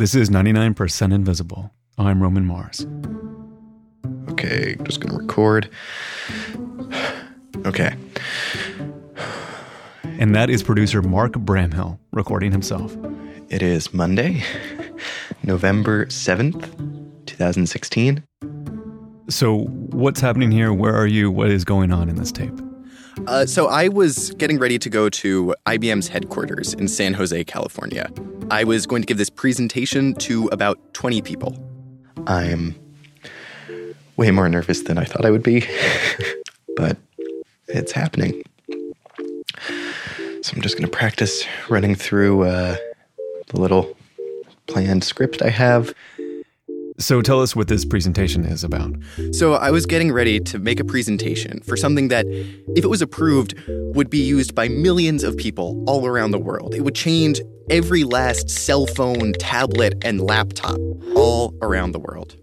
This is 99% Invisible. I'm Roman Mars. Okay, just gonna record. Okay. And that is producer Mark Bramhill recording himself. It is Monday, November 7th, 2016. So, what's happening here? Where are you? What is going on in this tape? Uh, so, I was getting ready to go to IBM's headquarters in San Jose, California. I was going to give this presentation to about 20 people. I'm way more nervous than I thought I would be, but it's happening. So I'm just going to practice running through uh, the little planned script I have. So tell us what this presentation is about. So I was getting ready to make a presentation for something that, if it was approved, would be used by millions of people all around the world. It would change every last cell phone, tablet, and laptop all around the world.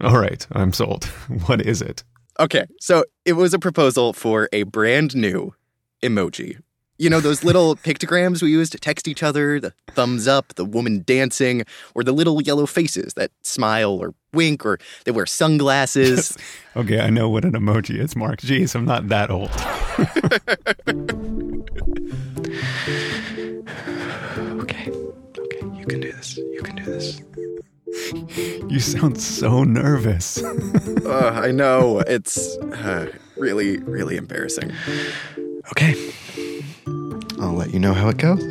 All right, I'm sold. What is it? Okay, so it was a proposal for a brand new emoji. You know, those little pictograms we use to text each other, the thumbs up, the woman dancing, or the little yellow faces that smile or wink or they wear sunglasses. okay, I know what an emoji is, Mark. Jeez, I'm not that old. okay, okay, you can do this. You can do this. You sound so nervous. uh, I know. It's uh, really, really embarrassing. Okay. I'll let you know how it goes.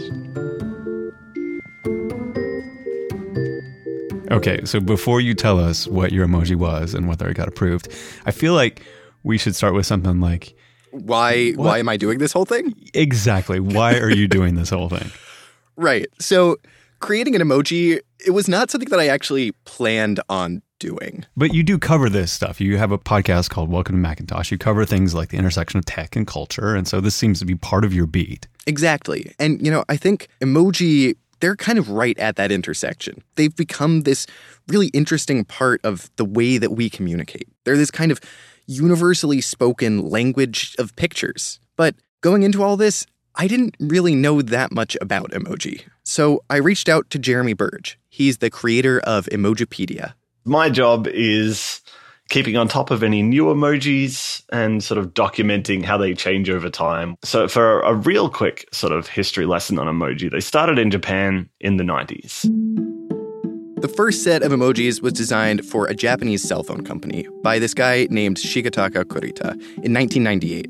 Okay, so before you tell us what your emoji was and whether it got approved, I feel like we should start with something like Why what? why am I doing this whole thing? Exactly. Why are you doing this whole thing? Right. So creating an emoji, it was not something that I actually planned on doing. But you do cover this stuff. You have a podcast called Welcome to Macintosh. You cover things like the intersection of tech and culture. And so this seems to be part of your beat. Exactly. And, you know, I think emoji, they're kind of right at that intersection. They've become this really interesting part of the way that we communicate. They're this kind of universally spoken language of pictures. But going into all this, I didn't really know that much about emoji. So I reached out to Jeremy Burge. He's the creator of Emojipedia, my job is keeping on top of any new emojis and sort of documenting how they change over time. So, for a real quick sort of history lesson on emoji, they started in Japan in the 90s. The first set of emojis was designed for a Japanese cell phone company by this guy named Shigetaka Kurita in 1998,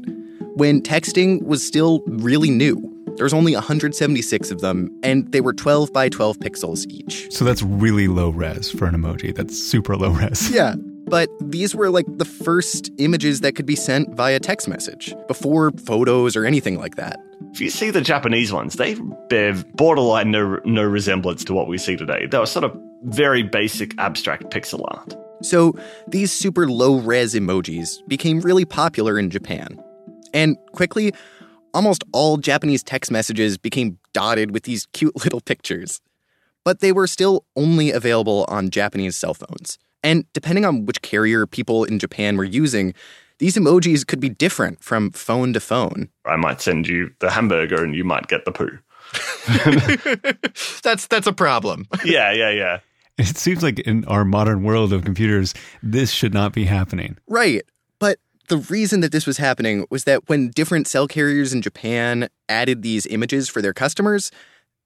when texting was still really new. There's only 176 of them, and they were 12 by 12 pixels each. So that's really low res for an emoji. That's super low res. Yeah. But these were like the first images that could be sent via text message before photos or anything like that. If you see the Japanese ones, they bear borderline no, no resemblance to what we see today. They were sort of very basic abstract pixel art. So these super low res emojis became really popular in Japan. And quickly, almost all Japanese text messages became dotted with these cute little pictures. But they were still only available on Japanese cell phones. And depending on which carrier people in Japan were using, these emojis could be different from phone to phone. I might send you the hamburger and you might get the poo. that's that's a problem. yeah, yeah, yeah. It seems like in our modern world of computers, this should not be happening. Right. The reason that this was happening was that when different cell carriers in Japan added these images for their customers,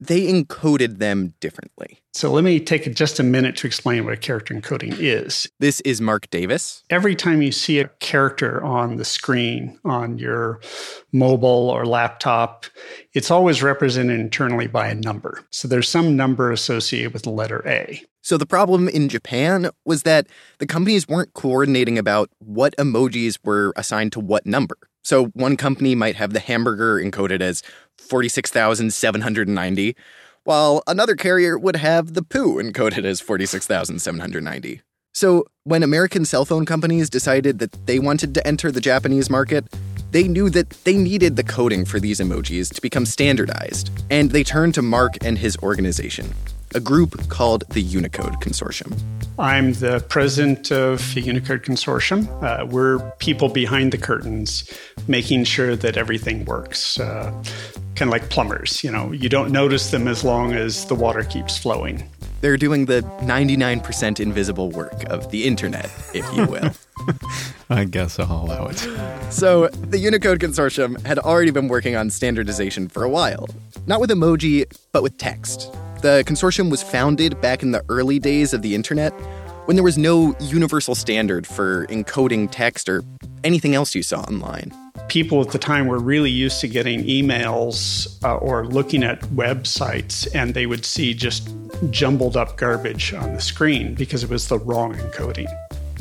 they encoded them differently. So let me take just a minute to explain what a character encoding is. This is Mark Davis. Every time you see a character on the screen on your mobile or laptop, it's always represented internally by a number. So there's some number associated with the letter A. So the problem in Japan was that the companies weren't coordinating about what emojis were assigned to what number. So one company might have the hamburger encoded as 46,790, while another carrier would have the poo encoded as 46,790. So when American cell phone companies decided that they wanted to enter the Japanese market, they knew that they needed the coding for these emojis to become standardized, and they turned to Mark and his organization a group called the Unicode Consortium. I'm the president of the Unicode Consortium. Uh, we're people behind the curtains, making sure that everything works. Uh, kind of like plumbers, you know, you don't notice them as long as the water keeps flowing. They're doing the 99% invisible work of the internet, if you will. I guess I'll allow it. So, the Unicode Consortium had already been working on standardization for a while. Not with emoji, but with text. The consortium was founded back in the early days of the internet when there was no universal standard for encoding text or anything else you saw online. People at the time were really used to getting emails uh, or looking at websites, and they would see just jumbled up garbage on the screen because it was the wrong encoding.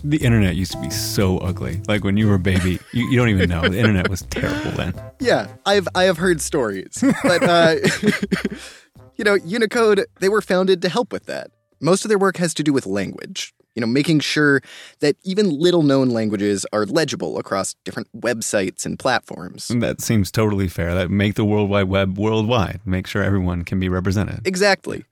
The internet used to be so ugly. Like when you were a baby, you, you don't even know. The internet was terrible then. Yeah, I've I have heard stories, but uh, you know, Unicode they were founded to help with that. Most of their work has to do with language. You know, making sure that even little known languages are legible across different websites and platforms. That seems totally fair. That make the World Wide Web worldwide. Make sure everyone can be represented. Exactly.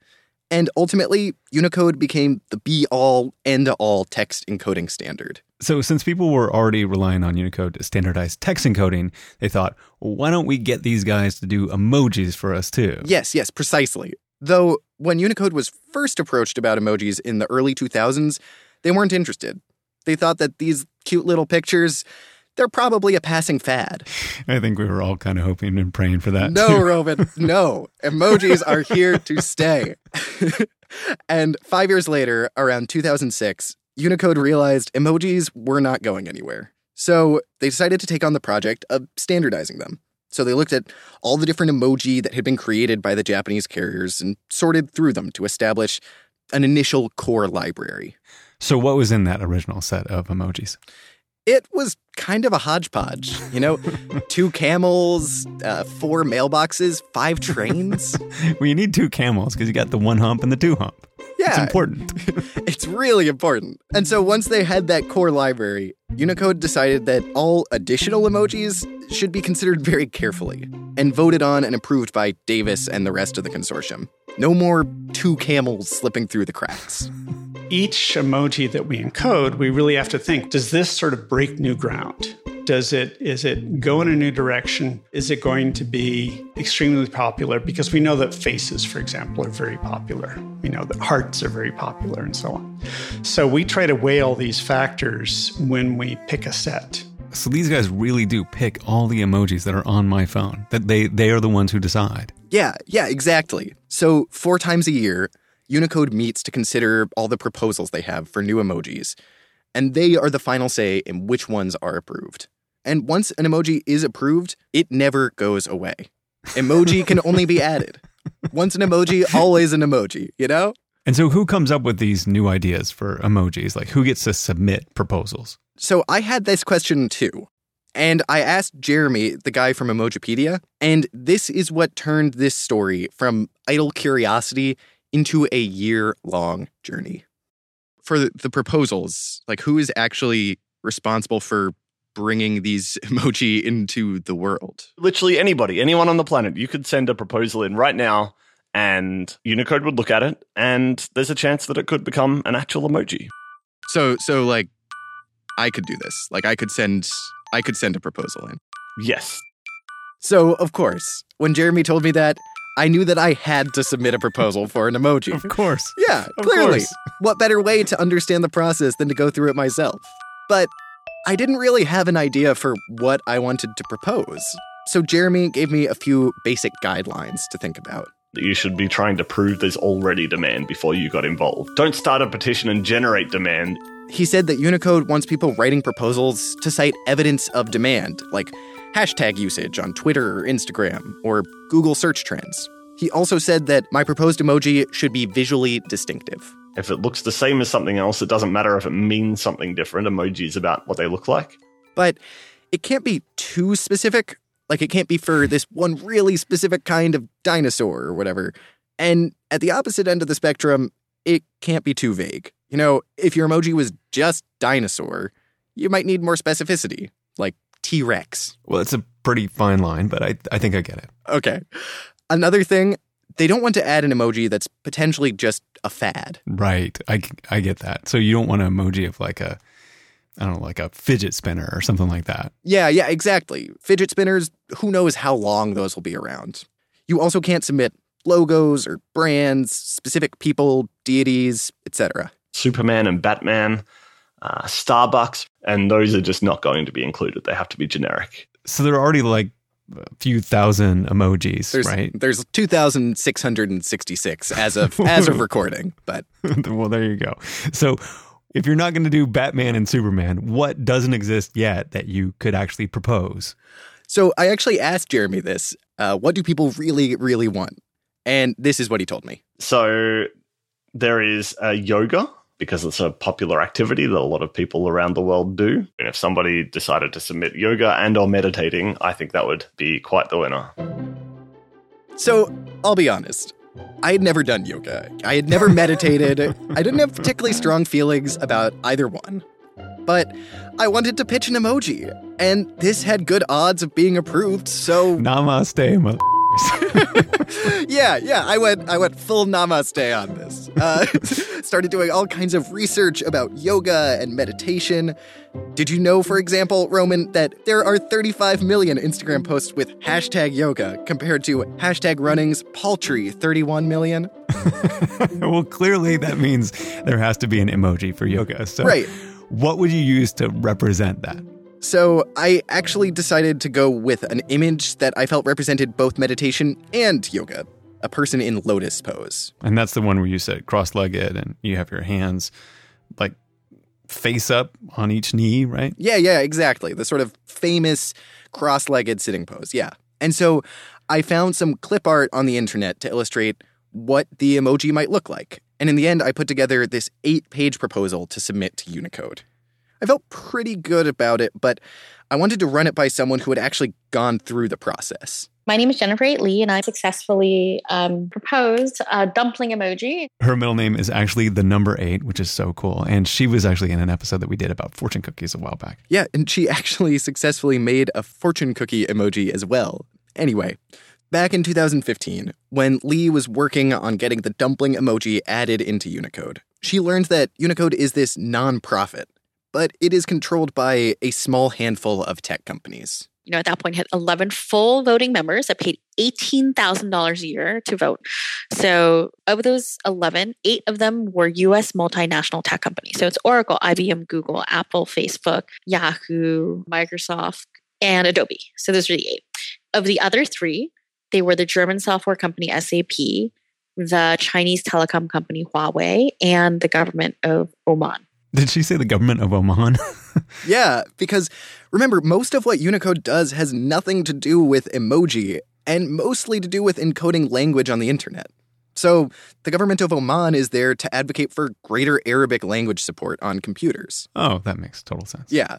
And ultimately, Unicode became the be all, end all text encoding standard. So, since people were already relying on Unicode to standardize text encoding, they thought, well, why don't we get these guys to do emojis for us too? Yes, yes, precisely. Though, when Unicode was first approached about emojis in the early 2000s, they weren't interested. They thought that these cute little pictures, they're probably a passing fad. I think we were all kind of hoping and praying for that. No. Roman, no. Emojis are here to stay. and five years later, around 2006, Unicode realized emojis were not going anywhere. So they decided to take on the project of standardizing them. So they looked at all the different emoji that had been created by the Japanese carriers and sorted through them to establish an initial core library. So, what was in that original set of emojis? It was kind of a hodgepodge, you know, two camels, uh, four mailboxes, five trains. well, you need two camels because you got the one hump and the two hump. Yeah. It's important. it's really important. And so once they had that core library, Unicode decided that all additional emojis should be considered very carefully and voted on and approved by Davis and the rest of the consortium. No more two camels slipping through the cracks. Each emoji that we encode, we really have to think does this sort of break new ground? Does it is it go in a new direction? Is it going to be extremely popular? Because we know that faces, for example, are very popular. We know that hearts are very popular and so on. So we try to weigh all these factors when we pick a set. So these guys really do pick all the emojis that are on my phone. That they they are the ones who decide. Yeah, yeah, exactly. So four times a year, Unicode meets to consider all the proposals they have for new emojis, and they are the final say in which ones are approved. And once an emoji is approved, it never goes away. Emoji can only be added. Once an emoji, always an emoji, you know? And so who comes up with these new ideas for emojis? Like who gets to submit proposals? So I had this question too. And I asked Jeremy, the guy from Emojipedia, and this is what turned this story from idle curiosity into a year long journey. For the proposals, like who is actually responsible for bringing these emoji into the world? Literally anybody, anyone on the planet. You could send a proposal in right now and Unicode would look at it and there's a chance that it could become an actual emoji. So so like I could do this. Like I could send I could send a proposal in. Yes. So, of course, when Jeremy told me that, I knew that I had to submit a proposal for an emoji. Of course. Yeah, Of clearly. course. What better way to understand the process than to go through it myself? But I didn't really have an idea for what I wanted to propose. So Jeremy gave me a few basic guidelines to think about. That you should be trying to prove there's already demand before you got involved. Don't start a petition and generate demand. He said that Unicode wants people writing proposals to cite evidence of demand, like hashtag usage on Twitter or Instagram, or Google search trends. He also said that my proposed emoji should be visually distinctive. If it looks the same as something else, it doesn't matter if it means something different. Emoji is about what they look like. But it can't be too specific. Like, it can't be for this one really specific kind of dinosaur or whatever. And at the opposite end of the spectrum, it can't be too vague. You know, if your emoji was just dinosaur, you might need more specificity, like T Rex. Well, it's a pretty fine line, but I, I think I get it. Okay. Another thing, they don't want to add an emoji that's potentially just a fad. Right. I, I get that. So you don't want an emoji of like a, I don't know, like a fidget spinner or something like that. Yeah, yeah, exactly. Fidget spinners, who knows how long those will be around. You also can't submit logos or brands, specific people, deities, etc. Superman and Batman, uh, Starbucks, and those are just not going to be included. They have to be generic. So there are already like a few thousand emojis, There's right? there's 2666 as of as of recording, but well, there you go. So if you're not going to do Batman and Superman, what doesn't exist yet that you could actually propose? so I actually asked Jeremy this, uh, what do people really really want? And this is what he told me. So there is a yoga because it's a popular activity that a lot of people around the world do. And if somebody decided to submit yoga and or meditating, I think that would be quite the winner. So I'll be honest. I had never done yoga. I had never meditated. I didn't have particularly strong feelings about either one. But I wanted to pitch an emoji, and this had good odds of being approved, so Namaste, mother. yeah, yeah, I went I went full namaste on this. Uh, started doing all kinds of research about yoga and meditation. Did you know, for example, Roman, that there are 35 million Instagram posts with hashtag yoga compared to hashtag running's paltry 31 million? well, clearly that means there has to be an emoji for yoga. So, Right. what would you use to represent that? So I actually decided to go with an image that I felt represented both meditation and yoga. A person in lotus pose. And that's the one where you sit cross legged and you have your hands like face up on each knee, right? Yeah, yeah, exactly. The sort of famous cross legged sitting pose. Yeah. And so I found some clip art on the internet to illustrate what the emoji might look like. And in the end, I put together this eight page proposal to submit to Unicode. I felt pretty good about it, but I wanted to run it by someone who had actually gone through the process. My name is Jennifer Eight Lee, and I successfully um, proposed a dumpling emoji. Her middle name is actually the number eight, which is so cool. And she was actually in an episode that we did about fortune cookies a while back. Yeah, and she actually successfully made a fortune cookie emoji as well. Anyway, back in 2015, when Lee was working on getting the dumpling emoji added into Unicode, she learned that Unicode is this nonprofit, but it is controlled by a small handful of tech companies. You know, at that point, had 11 full voting members that paid $18,000 a year to vote. So, of those 11, eight of them were US multinational tech companies. So, it's Oracle, IBM, Google, Apple, Facebook, Yahoo, Microsoft, and Adobe. So, those are the eight. Of the other three, they were the German software company SAP, the Chinese telecom company Huawei, and the government of Oman. Did she say the government of Oman? Yeah, because remember, most of what Unicode does has nothing to do with emoji and mostly to do with encoding language on the internet. So, the government of Oman is there to advocate for greater Arabic language support on computers. oh, that makes total sense. Yeah.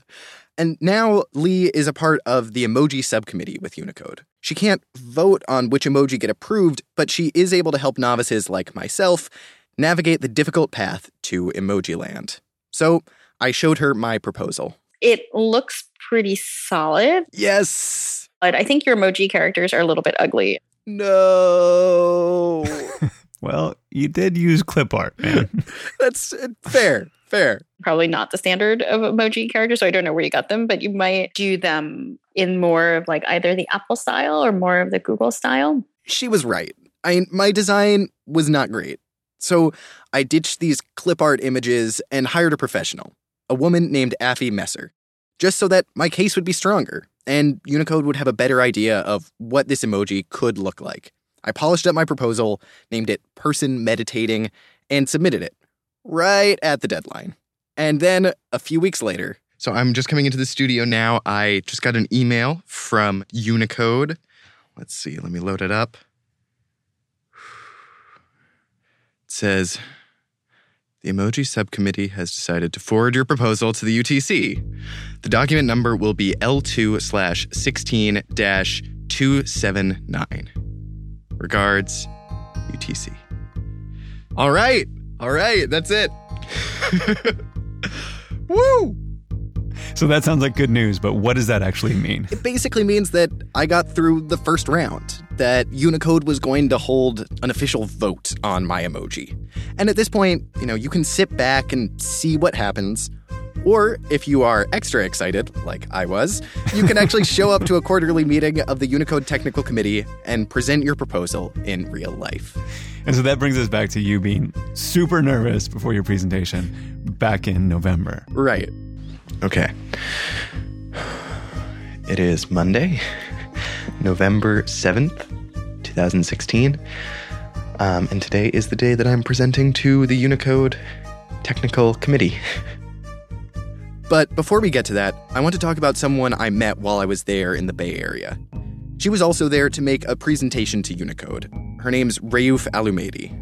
And now Lee is a part of the emoji subcommittee with Unicode. She can't vote on which emoji get approved, but she is able to help novices like myself navigate the difficult path to emoji land. So, I showed her my proposal. It looks pretty solid, Yes. but I think your emoji characters are a little bit ugly. No. Well, you did use clip art, man. That's uh, fair. Fair. Probably not the standard of emoji characters, so I don't know where you got them, but you might do them in more of like either the Apple style or more of the Google style. She was right. I my design was not great. So I ditched these clip art images and hired a professional, a woman named Affy Messer, just so that my case would be stronger and Unicode would have a better idea of what this emoji could look like. I polished up my proposal, named it Person Meditating, and submitted it right at the deadline. And then a few weeks later, so I'm just coming into the studio now. I just got an email from Unicode. Let's see, let me load it up. It says the emoji subcommittee has decided to forward your proposal to the UTC. The document number will be L2 slash 16 dash 279. Regards, UTC. All right. All right. That's it. Woo! So that sounds like good news, but what does that actually mean? It basically means that I got through the first round, that Unicode was going to hold an official vote on my emoji. And at this point, you know, you can sit back and see what happens, Or if you are extra excited, like I was, you can actually show up to a quarterly meeting of the Unicode Technical Committee and present your proposal in real life. And so that brings us back to you being super nervous before your presentation back in November. Right. Okay. It is Monday, November 7th, 2016. Um, and today is the day that I'm presenting to the Unicode Technical Committee. but before we get to that, I want to talk about someone I met while I was there in the Bay Area. She was also there to make a presentation to Unicode. Her name's Rayouf Alhumaidi.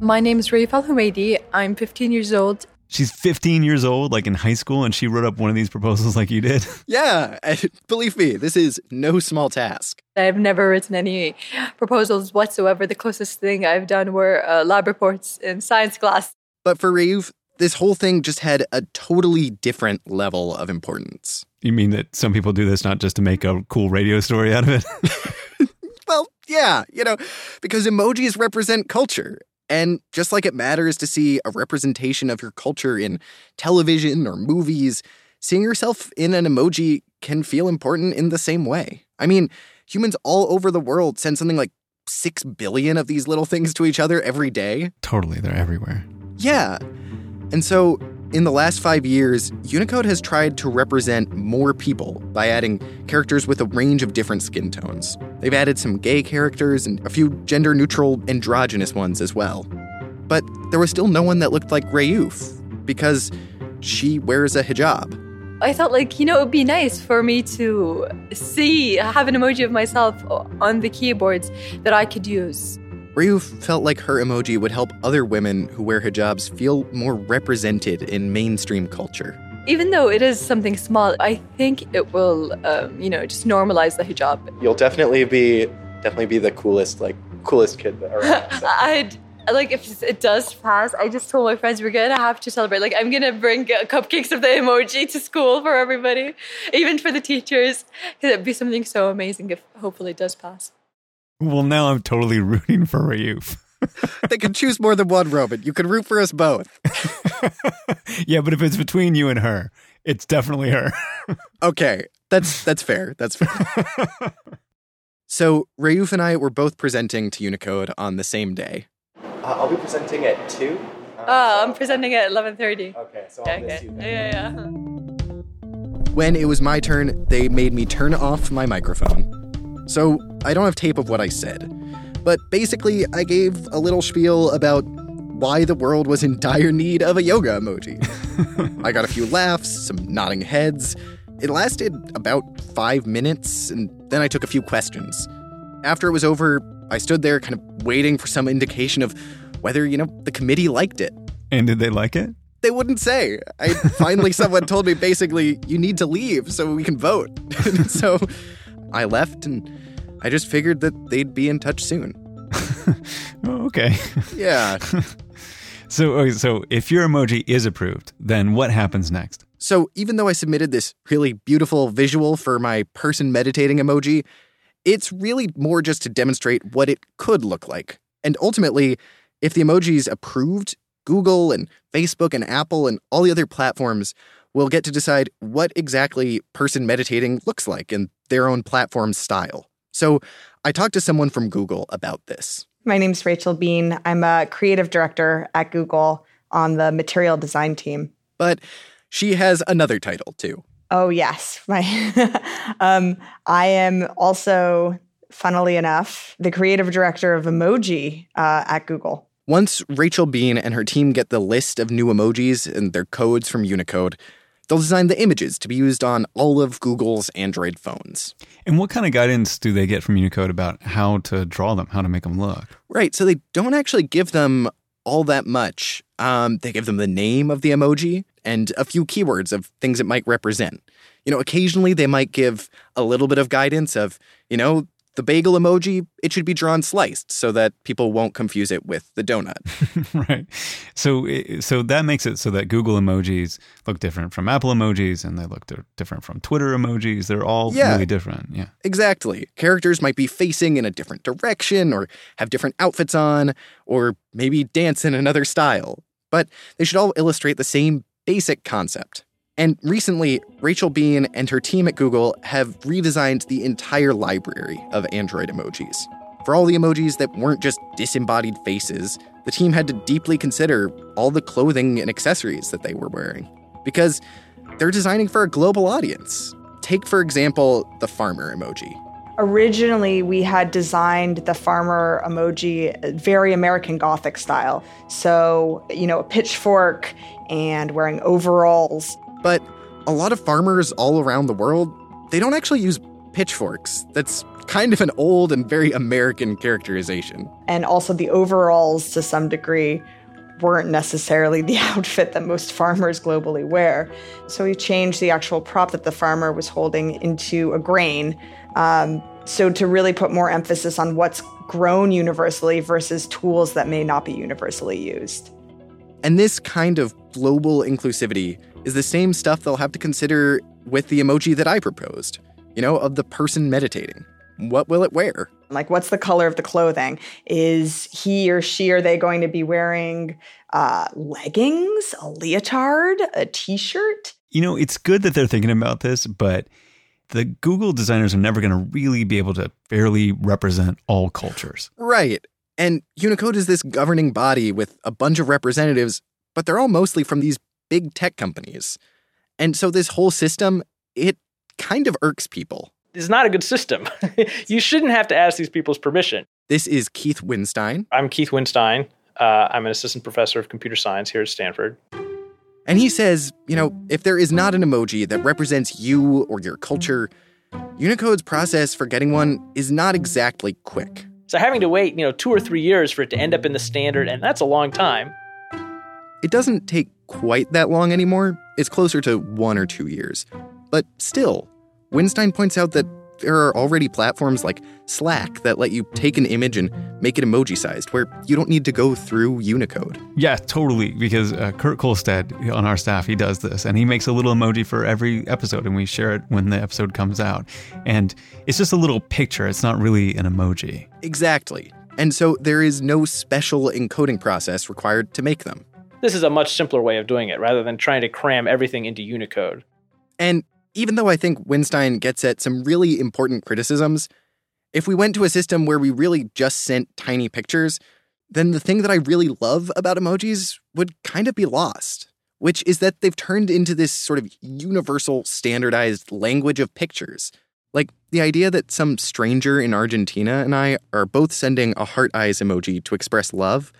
My name is Rayouf Alhumaidi. I'm 15 years old. She's 15 years old, like in high school, and she wrote up one of these proposals like you did. Yeah, believe me, this is no small task. I've never written any proposals whatsoever. The closest thing I've done were uh, lab reports in science class. But for Rayouf, this whole thing just had a totally different level of importance. You mean that some people do this not just to make a cool radio story out of it? well, yeah, you know, because emojis represent culture. And just like it matters to see a representation of your culture in television or movies, seeing yourself in an emoji can feel important in the same way. I mean, humans all over the world send something like 6 billion of these little things to each other every day. Totally, they're everywhere. Yeah. And so in the last five years, Unicode has tried to represent more people by adding characters with a range of different skin tones. They've added some gay characters and a few gender neutral androgynous ones as well. But there was still no one that looked like Rayouf because she wears a hijab. I thought, like, you know, it would be nice for me to see, have an emoji of myself on the keyboards that I could use. Rayouf felt like her emoji would help other women who wear hijabs feel more represented in mainstream culture. Even though it is something small, I think it will, um, you know, just normalize the hijab. You'll definitely be, definitely be the coolest, like, coolest kid around. I'd like if it does pass, I just told my friends we're gonna have to celebrate. Like I'm gonna bring cupcakes of the emoji to school for everybody, even for the teachers, because it'd be something so amazing if hopefully it does pass. Well, now I'm totally rooting for Rayouf. they can choose more than one Roman. You can root for us both. yeah, but if it's between you and her, it's definitely her. okay, that's that's fair. That's fair. so Rayouf and I were both presenting to Unicode on the same day. Uh, I'll be presenting at two. Uh, oh, I'm presenting at eleven thirty. Okay, so I'll okay. miss you. Then. Yeah, yeah. When it was my turn, they made me turn off my microphone. So I don't have tape of what I said. But basically, I gave a little spiel about why the world was in dire need of a yoga emoji. I got a few laughs, some nodding heads. It lasted about five minutes, and then I took a few questions. After it was over, I stood there kind of waiting for some indication of whether, you know, the committee liked it. And did they like it? They wouldn't say. I finally someone told me basically you need to leave so we can vote. so I left and I just figured that they'd be in touch soon. oh, okay. Yeah. so, okay, so if your emoji is approved, then what happens next? So, even though I submitted this really beautiful visual for my person meditating emoji, it's really more just to demonstrate what it could look like. And ultimately, if the emoji is approved, Google and Facebook and Apple and all the other platforms will get to decide what exactly person meditating looks like in their own platform style. So I talked to someone from Google about this. My name's Rachel Been. I'm a creative director at Google on the material design team. But she has another title too. Oh, yes. My, um, I am also, funnily enough, the creative director of emoji uh, at Google. Once Rachel Been and her team get the list of new emojis and their codes from Unicode, They'll design the images to be used on all of Google's Android phones. And what kind of guidance do they get from Unicode about how to draw them, how to make them look? Right. So they don't actually give them all that much. Um, they give them the name of the emoji and a few keywords of things it might represent. You know, occasionally they might give a little bit of guidance of, you know, the bagel emoji, it should be drawn sliced so that people won't confuse it with the donut. right. So so that makes it so that Google emojis look different from Apple emojis and they look different from Twitter emojis. They're all yeah, really different. Yeah. Exactly. Characters might be facing in a different direction or have different outfits on or maybe dance in another style. But they should all illustrate the same basic concept. And recently, Rachel Been and her team at Google have redesigned the entire library of Android emojis. For all the emojis that weren't just disembodied faces, the team had to deeply consider all the clothing and accessories that they were wearing. Because they're designing for a global audience. Take, for example, the farmer emoji. Originally, we had designed the farmer emoji very American Gothic style. So, you know, a pitchfork and wearing overalls. But a lot of farmers all around the world, they don't actually use pitchforks. That's kind of an old and very American characterization. And also the overalls to some degree weren't necessarily the outfit that most farmers globally wear. So we changed the actual prop that the farmer was holding into a grain. Um, so to really put more emphasis on what's grown universally versus tools that may not be universally used. And this kind of global inclusivity is the same stuff they'll have to consider with the emoji that I proposed, you know, of the person meditating. What will it wear? Like, what's the color of the clothing? Is he or she, are they going to be wearing uh, leggings, a leotard, a t shirt? You know, it's good that they're thinking about this, but the Google designers are never going to really be able to fairly represent all cultures. Right. And Unicode is this governing body with a bunch of representatives, but they're all mostly from these big tech companies. And so this whole system, it kind of irks people. It's not a good system. you shouldn't have to ask these people's permission. This is Keith Winstein. I'm Keith Winstein. Uh, I'm an assistant professor of computer science here at Stanford. And he says, you know, if there is not an emoji that represents you or your culture, Unicode's process for getting one is not exactly quick. So having to wait, you know, two or three years for it to end up in the standard, and that's a long time. It doesn't take quite that long anymore. It's closer to one or two years. But still, Winstein points out that there are already platforms like Slack that let you take an image and make it emoji sized, where you don't need to go through Unicode. Yeah, totally. Because uh, Kurt Kohlstedt on our staff, he does this, and he makes a little emoji for every episode, and we share it when the episode comes out. And it's just a little picture. It's not really an emoji. Exactly. And so there is no special encoding process required to make them. This is a much simpler way of doing it rather than trying to cram everything into Unicode. And even though I think Winstein gets at some really important criticisms, if we went to a system where we really just sent tiny pictures, then the thing that I really love about emojis would kind of be lost, which is that they've turned into this sort of universal standardized language of pictures. Like the idea that some stranger in Argentina and I are both sending a heart eyes emoji to express love,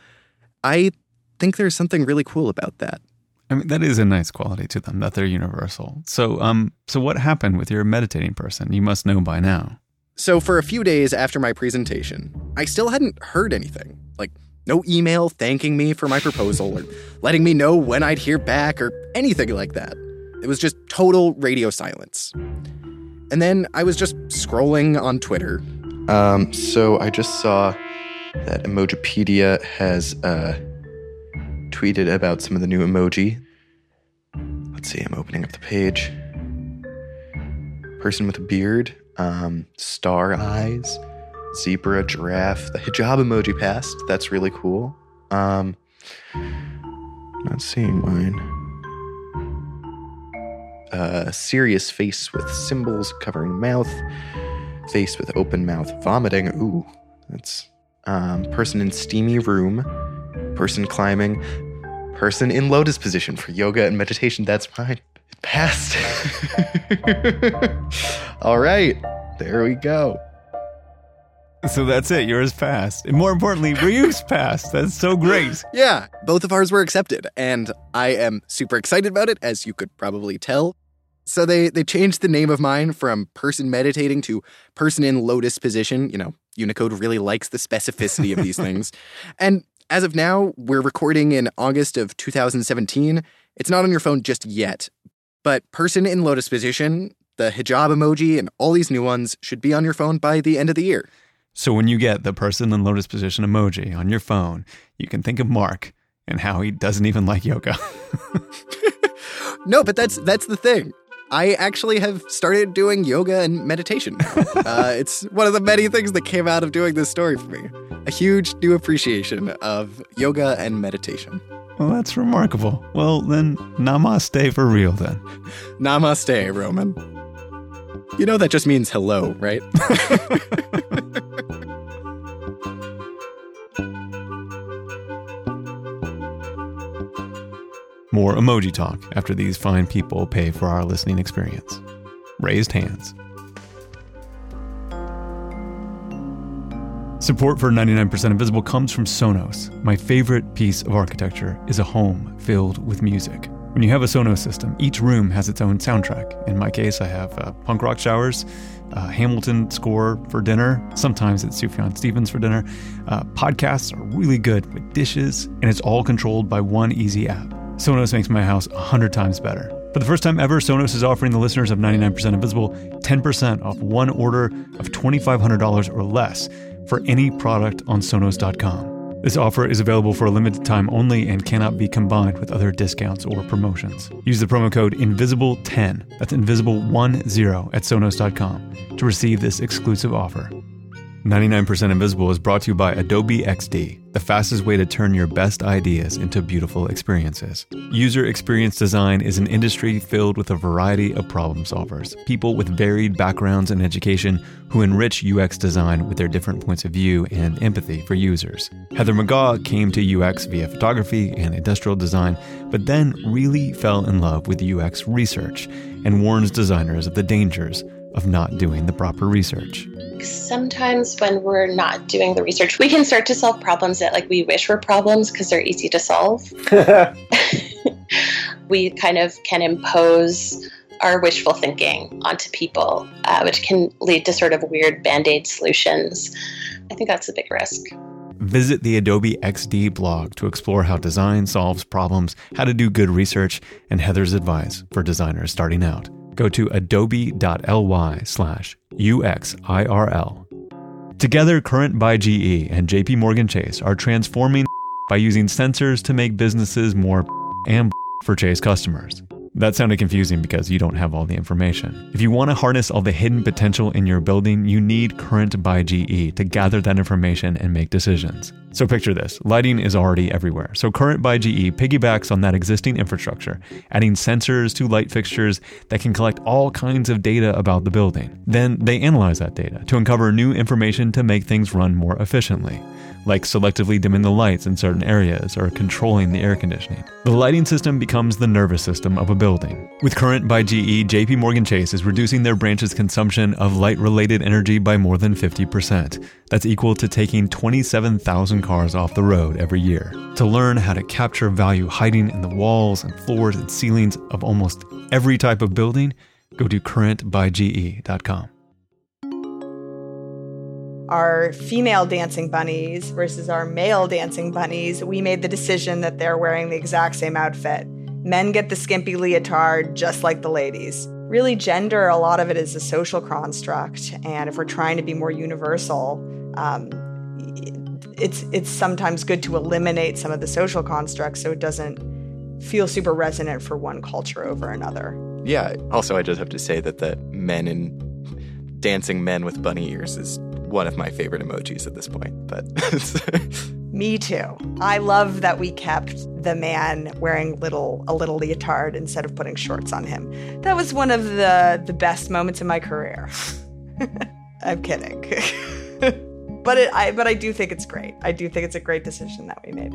I think there's something really cool about that. I mean, that is a nice quality to them that they're universal. So, um, so what happened with your meditating person? You must know by now. So, for a few days after my presentation, I still hadn't heard anything. Like, no email thanking me for my proposal or letting me know when I'd hear back or anything like that. It was just total radio silence. And then I was just scrolling on Twitter. Um, so I just saw that Emojipedia has uh, tweeted about some of the new emoji. Let's see, I'm opening up the page. Person with a beard, um, star eyes, zebra, giraffe. The hijab emoji passed. That's really cool. Um, not seeing mine. Uh, serious face with symbols covering mouth. Face with open mouth, vomiting. Ooh, that's um, person in steamy room. Person climbing person in lotus position for yoga and meditation. That's mine. It passed. All right, there we go. So that's it. Yours passed. And more importantly, Rayouf's passed. That's so great. Yeah, both of ours were accepted, and I am super excited about it, as you could probably tell. So they they changed the name of mine from person meditating to person in lotus position. You know, Unicode really likes the specificity of these things. And as of now, we're recording in August of 2017. It's not on your phone just yet, but person in lotus position, the hijab emoji, and all these new ones should be on your phone by the end of the year. So when you get the person in lotus position emoji on your phone, you can think of Mark and how he doesn't even like yoga. no, but that's that's the thing. I actually have started doing yoga and meditation. uh, it's one of the many things that came out of doing this story for me. A huge new appreciation of yoga and meditation. Well, that's remarkable. Well, then, namaste for real then. Namaste, Roman. You know that just means hello, right? More emoji talk after these fine people pay for our listening experience. Raised hands. Support for 99% Invisible comes from Sonos. My favorite piece of architecture is a home filled with music. When you have a Sonos system, each room has its own soundtrack. In my case, I have uh, punk rock showers, uh, Hamilton score for dinner. Sometimes it's Sufjan Stevens for dinner. Uh, podcasts are really good with dishes, and it's all controlled by one easy app. Sonos makes my house 100 times better. For the first time ever, Sonos is offering the listeners of 99% Invisible 10% off one order of $2,500 or less for any product on Sonos.com. This offer is available for a limited time only and cannot be combined with other discounts or promotions. Use the promo code INVISIBLE10, that's invisible10 at Sonos.com to receive this exclusive offer. 99% Invisible is brought to you by Adobe XD, the fastest way to turn your best ideas into beautiful experiences. User experience design is an industry filled with a variety of problem solvers, people with varied backgrounds and education who enrich UX design with their different points of view and empathy for users. Heather McGaw came to UX via photography and industrial design, but then really fell in love with UX research and warns designers of the dangers of not doing the proper research. Sometimes when we're not doing the research, we can start to solve problems that like we wish were problems because they're easy to solve. we kind of can impose our wishful thinking onto people, uh, which can lead to sort of weird band aid solutions. I think that's a big risk. Visit the Adobe XD blog to explore how design solves problems, how to do good research, and Heather's advice for designers starting out go to adobe.ly slash UXIRL. Together, Current by GE and JP Morgan Chase are transforming by using sensors to make businesses more and for Chase customers. That sounded confusing because you don't have all the information. If you want to harness all the hidden potential in your building, you need Current by GE to gather that information and make decisions. So picture this lighting is already everywhere. So Current by GE piggybacks on that existing infrastructure, adding sensors to light fixtures that can collect all kinds of data about the building. Then they analyze that data to uncover new information to make things run more efficiently like selectively dimming the lights in certain areas or controlling the air conditioning. The lighting system becomes the nervous system of a building. With Current by GE, JP Morgan Chase is reducing their branch's consumption of light-related energy by more than 50%. That's equal to taking 27,000 cars off the road every year. To learn how to capture value hiding in the walls and floors and ceilings of almost every type of building, go to currentbyge.com our female dancing bunnies versus our male dancing bunnies, we made the decision that they're wearing the exact same outfit. Men get the skimpy leotard just like the ladies. Really, gender, a lot of it is a social construct. And if we're trying to be more universal, um, it's, it's sometimes good to eliminate some of the social constructs so it doesn't feel super resonant for one culture over another. Yeah. Also, I just have to say that the men in dancing men with bunny ears is one of my favorite emojis at this point. But me too. I love that we kept the man wearing little a little leotard instead of putting shorts on him. That was one of the the best moments in my career. I'm kidding. but it, I but I do think it's great. I do think it's a great decision that we made.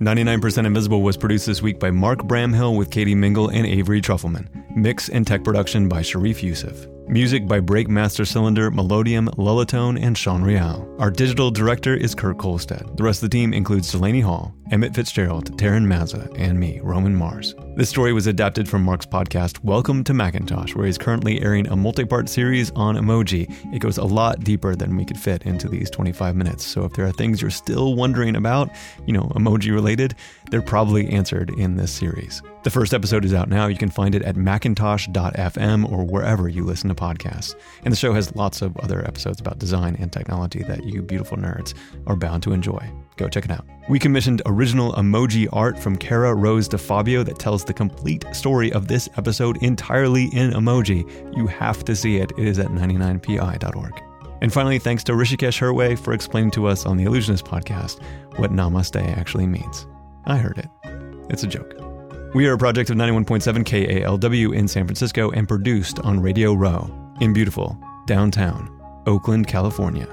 99% Invisible was produced this week by Mark Bramhill with Katie Mingle and Avery Trufelman. Mix and tech production by Sharif Youssef. Music by Breakmaster Cylinder, Melodium, Lullatone, and Sean Real. Our digital director is Kurt Kohlstedt. The rest of the team includes Delaney Hall, Emmett Fitzgerald, Taryn Mazza, and me, Roman Mars. This story was adapted from Mark's podcast, Welcome to Macintosh, where he's currently airing a multi part series on emoji. It goes a lot deeper than we could fit into these 25 minutes. So if there are things you're still wondering about, you know, emoji related, they're probably answered in this series. The first episode is out now. You can find it at macintosh.fm or wherever you listen to podcasts. And the show has lots of other episodes about design and technology that you beautiful nerds are bound to enjoy. Go check it out. We commissioned original emoji art from Kara Rose DeFabio that tells the complete story of this episode entirely in emoji. You have to see it. It is at 99pi.org. And finally, thanks to Rishikesh Hirway for explaining to us on the Allusionist podcast what namaste actually means. I heard it. It's a joke. We are a project of 91.7 KALW in San Francisco and produced on Radio Row in beautiful downtown Oakland, California.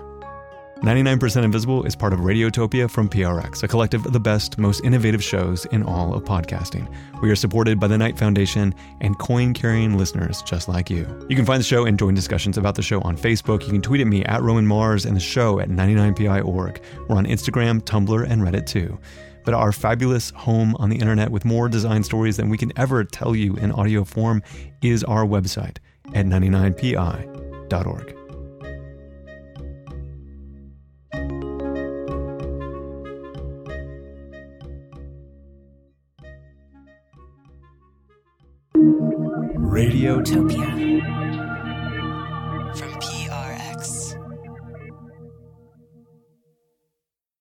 99% Invisible is part of Radiotopia from PRX, a collective of the best, most innovative shows in all of podcasting. We are supported by the Knight Foundation and coin carrying listeners just like you. You can find the show and join discussions about the show on Facebook. You can tweet at me at Roman Mars and the show at 99pi.org. We're on Instagram, Tumblr, and Reddit too. But our fabulous home on the internet with more design stories than we can ever tell you in audio form is our website at 99pi.org. Radiotopia.